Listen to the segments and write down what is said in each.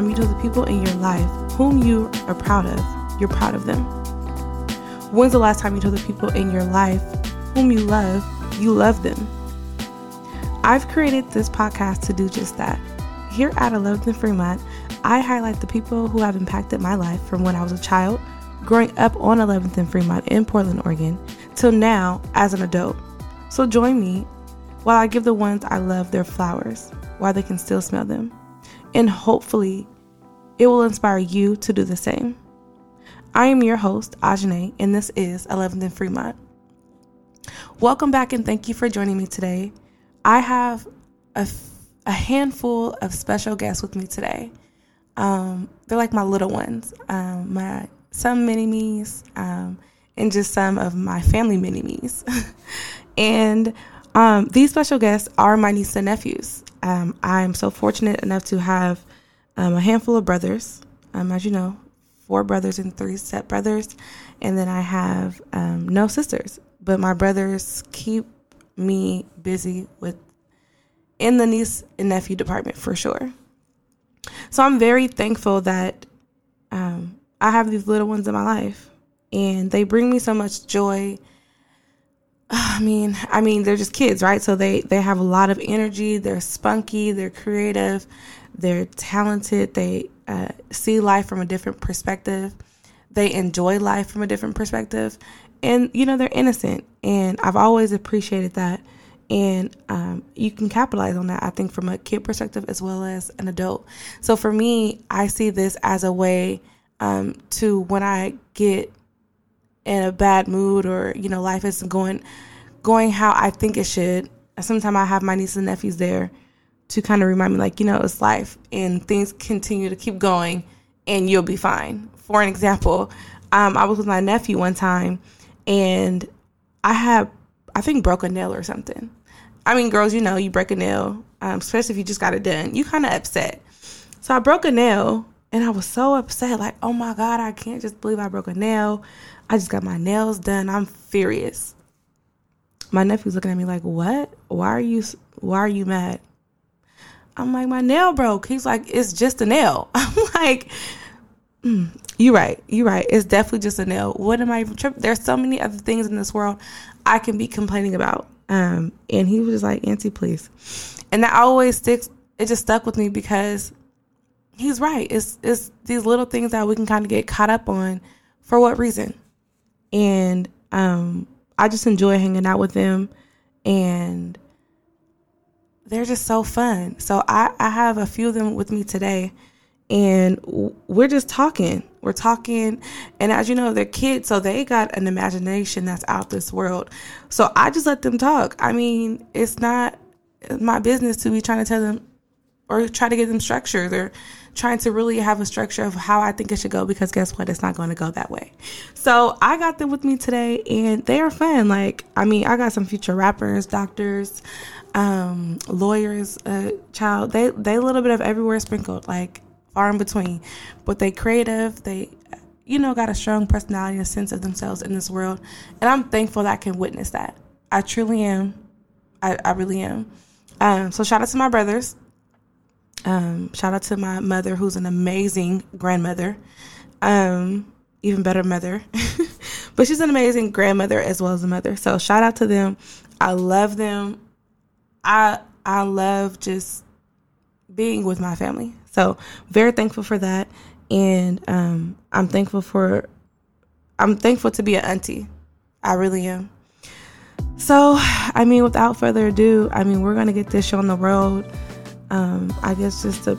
Time you tell the people in your life whom you are proud of, you're proud of them? When's the last time you told the people in your life whom you love, you love them? I've created this podcast to do just that. Here at 11th and Fremont, I highlight the people who have impacted my life from when I was a child, growing up on 11th and Fremont in Portland, Oregon, till now as an adult. So join me while I give the ones I love their flowers while they can still smell them and hopefully it will inspire you to do the same. I am your host, Ajane, and this is 11th and Fremont. Welcome back and thank you for joining me today. I have a, a handful of special guests with me today. Um, they're like my little ones, um, my some mini me's, um, and just some of my family mini me's. and um, these special guests are my niece and nephews. Um, I'm so fortunate enough to have um, a handful of brothers, um, as you know, four brothers and three step brothers, and then I have um, no sisters. But my brothers keep me busy with in the niece and nephew department for sure. So I'm very thankful that um, I have these little ones in my life, and they bring me so much joy I mean, I mean, they're just kids, right? So they they have a lot of energy. They're spunky. They're creative. They're talented. They uh, see life from a different perspective. They enjoy life from a different perspective, and you know they're innocent. And I've always appreciated that. And um, you can capitalize on that, I think, from a kid perspective as well as an adult. So for me, I see this as a way um, to when I get in a bad mood or you know life isn't going going how I think it should. Sometimes I have my nieces and nephews there to kind of remind me like you know it's life and things continue to keep going and you'll be fine. For an example, um, I was with my nephew one time and I had I think broke a nail or something. I mean, girls, you know, you break a nail, um, especially if you just got it done, you kind of upset. So I broke a nail and I was so upset, like, oh my God, I can't just believe I broke a nail. I just got my nails done. I'm furious. My nephew's looking at me like, "What? Why are you why are you mad?" I'm like, "My nail broke." He's like, "It's just a nail." I'm like, mm, "You right. You're right. It's definitely just a nail. What am I even tripping? There's so many other things in this world I can be complaining about." Um, and he was just like, "Auntie, please." And that always sticks. It just stuck with me because he's right. It's it's these little things that we can kind of get caught up on. For what reason? and um, I just enjoy hanging out with them, and they're just so fun. So I, I have a few of them with me today, and we're just talking. We're talking, and as you know, they're kids, so they got an imagination that's out this world. So I just let them talk. I mean, it's not my business to be trying to tell them or try to give them structure. They're trying to really have a structure of how I think it should go because guess what? It's not going to go that way. So I got them with me today and they are fun. Like, I mean, I got some future rappers, doctors, um, lawyers, uh, child. They, they a little bit of everywhere sprinkled, like far in between. But they creative. They, you know, got a strong personality and a sense of themselves in this world. And I'm thankful that I can witness that. I truly am. I, I really am. Um, so shout out to my brothers. Um, shout out to my mother, who's an amazing grandmother, um, even better mother. but she's an amazing grandmother as well as a mother. So shout out to them. I love them. I I love just being with my family. So very thankful for that, and um, I'm thankful for I'm thankful to be an auntie. I really am. So, I mean, without further ado, I mean, we're gonna get this show on the road um, I guess just to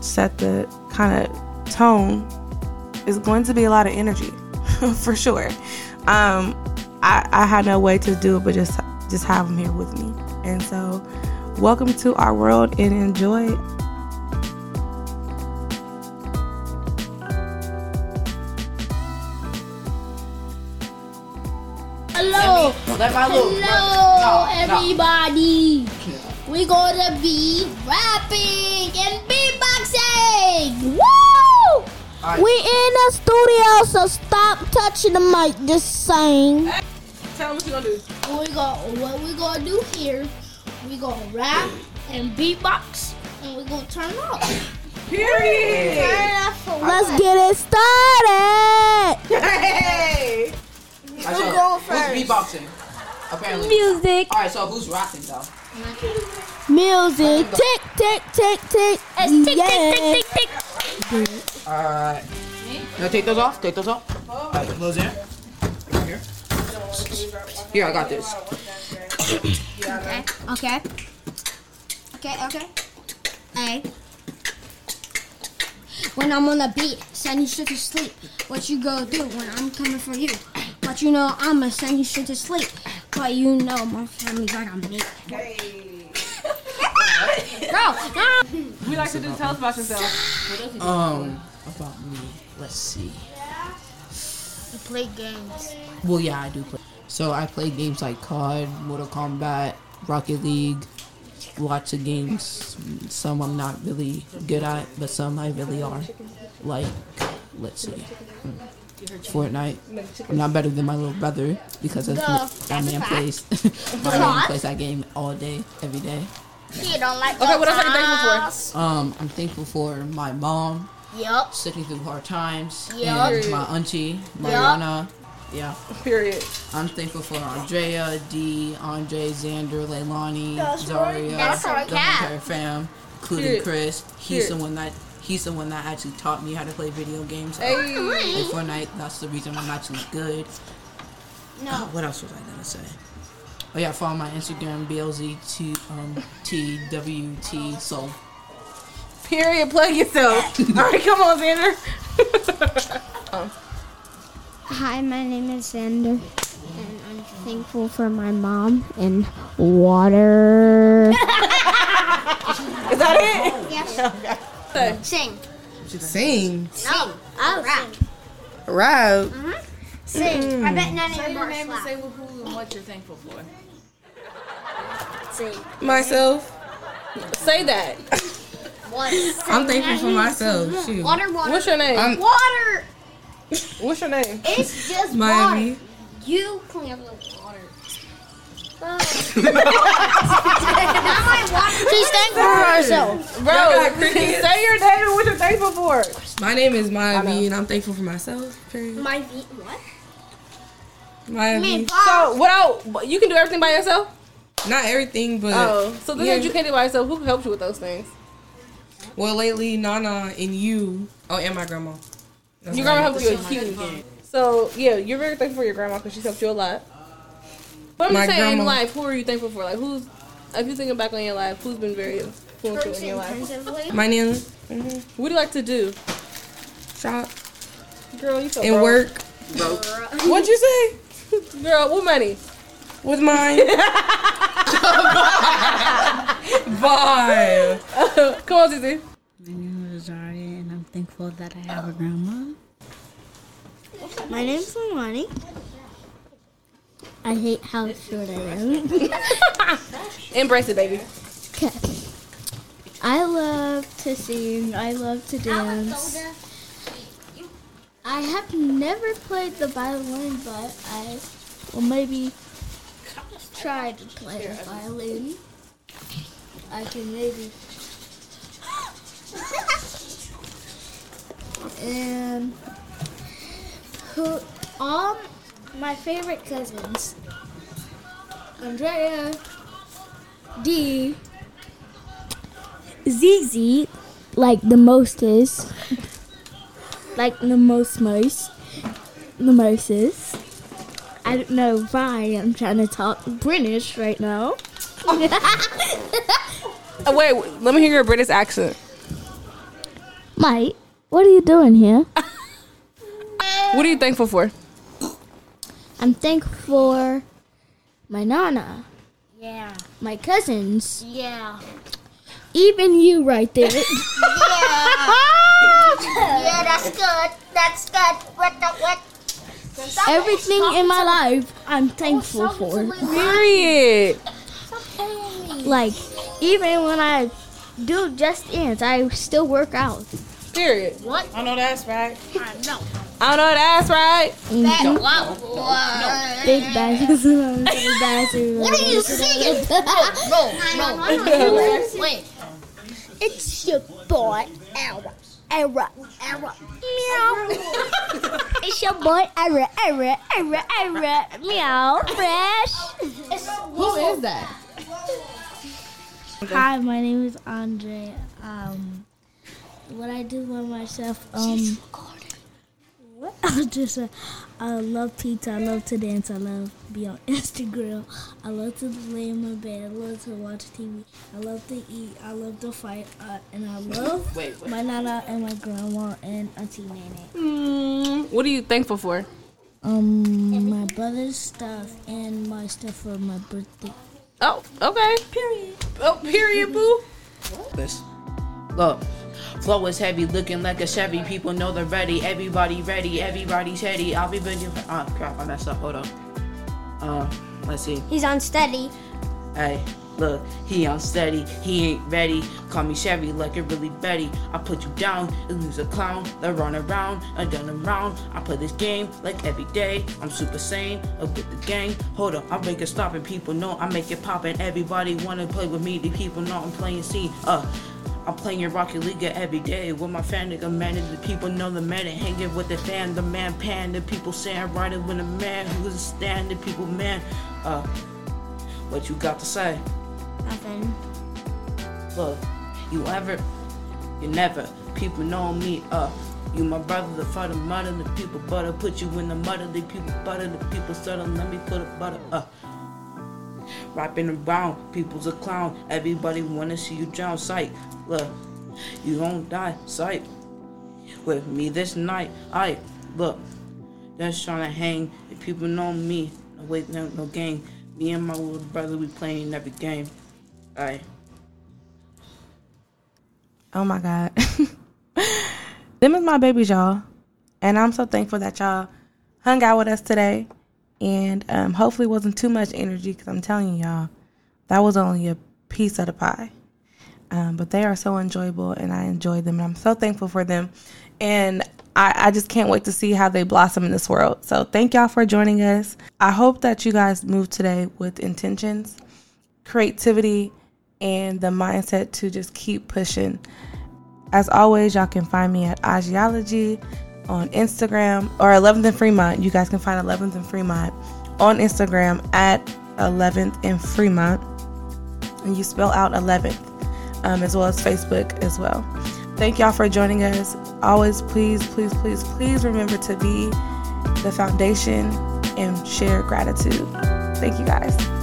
set the kind of tone, is going to be a lot of energy for sure. Um, I, I had no way to do it, but just just have them here with me. And so, welcome to our world and enjoy Hello. Hello, everybody. We're gonna be rapping and beatboxing. Woo! Right. We in the studio, so stop touching the mic. Just saying. Hey, tell them what you gonna do. We got what we gonna do here. We gonna rap and beatbox, and we gonna turn up. Period. Let's get it started. Hey. Alright, so go who's first? beatboxing? Apparently. Music. Alright, so who's rapping though? Music. Tick, tick, tick, tick. It's tick, yeah. tick, tick, tick, tick. Alright. Now take those off. Take those off. Alright, those in. Here. Here, I got this. Okay. Okay. Okay. Okay. Hey. When I'm on the beat, send you straight to sleep. What you gonna do when I'm coming for you? But you know I'ma send you straight to sleep. But you know my family got on me. Bro, no. We like to do tell us about yourself. Um, about me. Let's see. You play games. Well, yeah, I do play. So I play games like COD, Mortal Kombat, Rocket League, lots of games. Some I'm not really good at, but some I really are. Like, let's see, hmm, Fortnite. I'm not better than my little brother because of that man plays. my man plays that game all day, every day. You don't like Okay, what else are you thankful for? Um, I'm thankful for my mom Yup. sticking through hard times, Yeah. and my auntie Mariana. Yep. Yeah. Period. I'm thankful for Andrea, D, Andre, Xander, Leilani, That's Zaria, That's our the cat. entire fam, including Period. Chris. He's Period. the one that he's the one that actually taught me how to play video games. Hey. Like Fortnite, that's the reason I'm actually good. No. Oh, what else was I gonna say? Oh yeah, follow my Instagram BLZ T um T W T so Period. Plug yourself. All right, come on, Xander. Hi, my name is Xander, and I'm thankful for my mom and water. Is that it? yes. Sing. sing. No. Oh, rap. Right. Sing. Mm-hmm. Mm. I bet none of your bars Name and slap. say who and what you're thankful for. Sing. Myself. Say that. Water. I'm thankful for myself. Mm-hmm. Shoot. Water, water. What's your name? I'm- water. What's your name? It's just Miami. water. You clean up the water. Now my water. She's thankful for herself. Bro, say your name and what you're thankful for. My name is Maya V, and I'm thankful for myself. Period. My V. What? Maya Me V. So, without, you can do everything by yourself? Not everything, but Oh, so the yeah. things you can't do by yourself, who helps you with those things? well, lately Nana and you. Oh, and my grandma. That's Your grandma helped you a huge. So, yeah, you're very thankful for your grandma because she's helped you a lot. But I'm My just saying, in grandma- life, who are you thankful for? Like, who's, if you're thinking back on your life, who's been very influential in your life? My nana. Mm-hmm. What do you like to do? Shop Girl, you so and broke. work. What'd you say? Girl, what money? With mine. Bye. Come on, Zizi. My name is Zaria, and I'm thankful that I have a grandma. My name's Lamani. I hate how short I am. Embrace it, baby. Okay. I love to sing. I love to dance. I have never played the violin, but I will maybe try to play the violin. I can maybe. and who all my favorite cousins Andrea, D, ZZ, like the most is, like the most most, the mostest. I don't know why I'm trying to talk British right now. Oh, wait, let me hear your British accent. Mate, what are you doing here? What are you thankful for? I'm thankful for my nana, Yeah. my cousins, Yeah. even you right there. Yeah, yeah, that's good. That's good. What the what? Everything in my life, I'm oh, thankful for. Period. Like, even when I do just dance, I still work out. Period. I know that's right. I know I know that's right. That no. no. Big bags of bathroom. What are you singing? No, no, no. Wait. It's your boy, Era, Era, Era, meow. it's your boy, Era, Era, Era, Era, meow, fresh. Who is that? Hi, my name is Andre. Um, what I do by myself, um, what I just, uh, I love pizza. I love to dance. I love be on Instagram. I love to lay in my bed. I love to watch TV. I love to eat. I love to fight. Uh, and I love Wait, wait. my nana and my grandma and Auntie Nene. Mm, what are you thankful for? Um, my brother's stuff and my stuff for my birthday. Oh, okay. Period. Oh, period, boo. This. Look. Flow is heavy, looking like a Chevy. People know they're ready. Everybody ready. Everybody's ready. I'll be. For, oh crap! I messed up. Hold on. Uh, let's see. He's unsteady. Hey, look, he unsteady, he ain't ready. Call me Chevy like it really Betty. I put you down, you lose a clown. They run around I done around. I play this game like every day. I'm super sane, up with the gang. Hold up, I make it stop and people know I make it pop and everybody wanna play with me. The people know I'm playing C. Uh, I'm playing in Rocket League every day with my fan nigga man. and The people know the man and hanging with the fan, the man pan. The people saying riding with a man who's standing. The people man. Uh, what you got to say? Nothing. Look, you ever, you never. People know me, uh. You my brother, the father, mother, the people butter. Put you in the mother, the people butter, the people southern. Let me put a butter, uh. Rapping around, people's a clown. Everybody wanna see you drown. Sight, look, you won't die. Sight, with me this night. I look, just trying to hang. If people know me, no wait, no, no game. Me and my little brother, we playing every game. Alright. Oh my God. Them is my babies, y'all. And I'm so thankful that y'all hung out with us today. And um, hopefully wasn't too much energy because I'm telling y'all, that was only a piece of the pie. Um, but they are so enjoyable and I enjoy them. And I'm so thankful for them. And I, I just can't wait to see how they blossom in this world. So thank y'all for joining us. I hope that you guys move today with intentions, creativity, and the mindset to just keep pushing. As always, y'all can find me at Agiology on Instagram or 11th and Fremont. You guys can find 11th and Fremont on Instagram at 11th and Fremont. And you spell out 11th um, as well as Facebook as well. Thank y'all for joining us. Always, please, please, please, please remember to be the foundation and share gratitude. Thank you guys.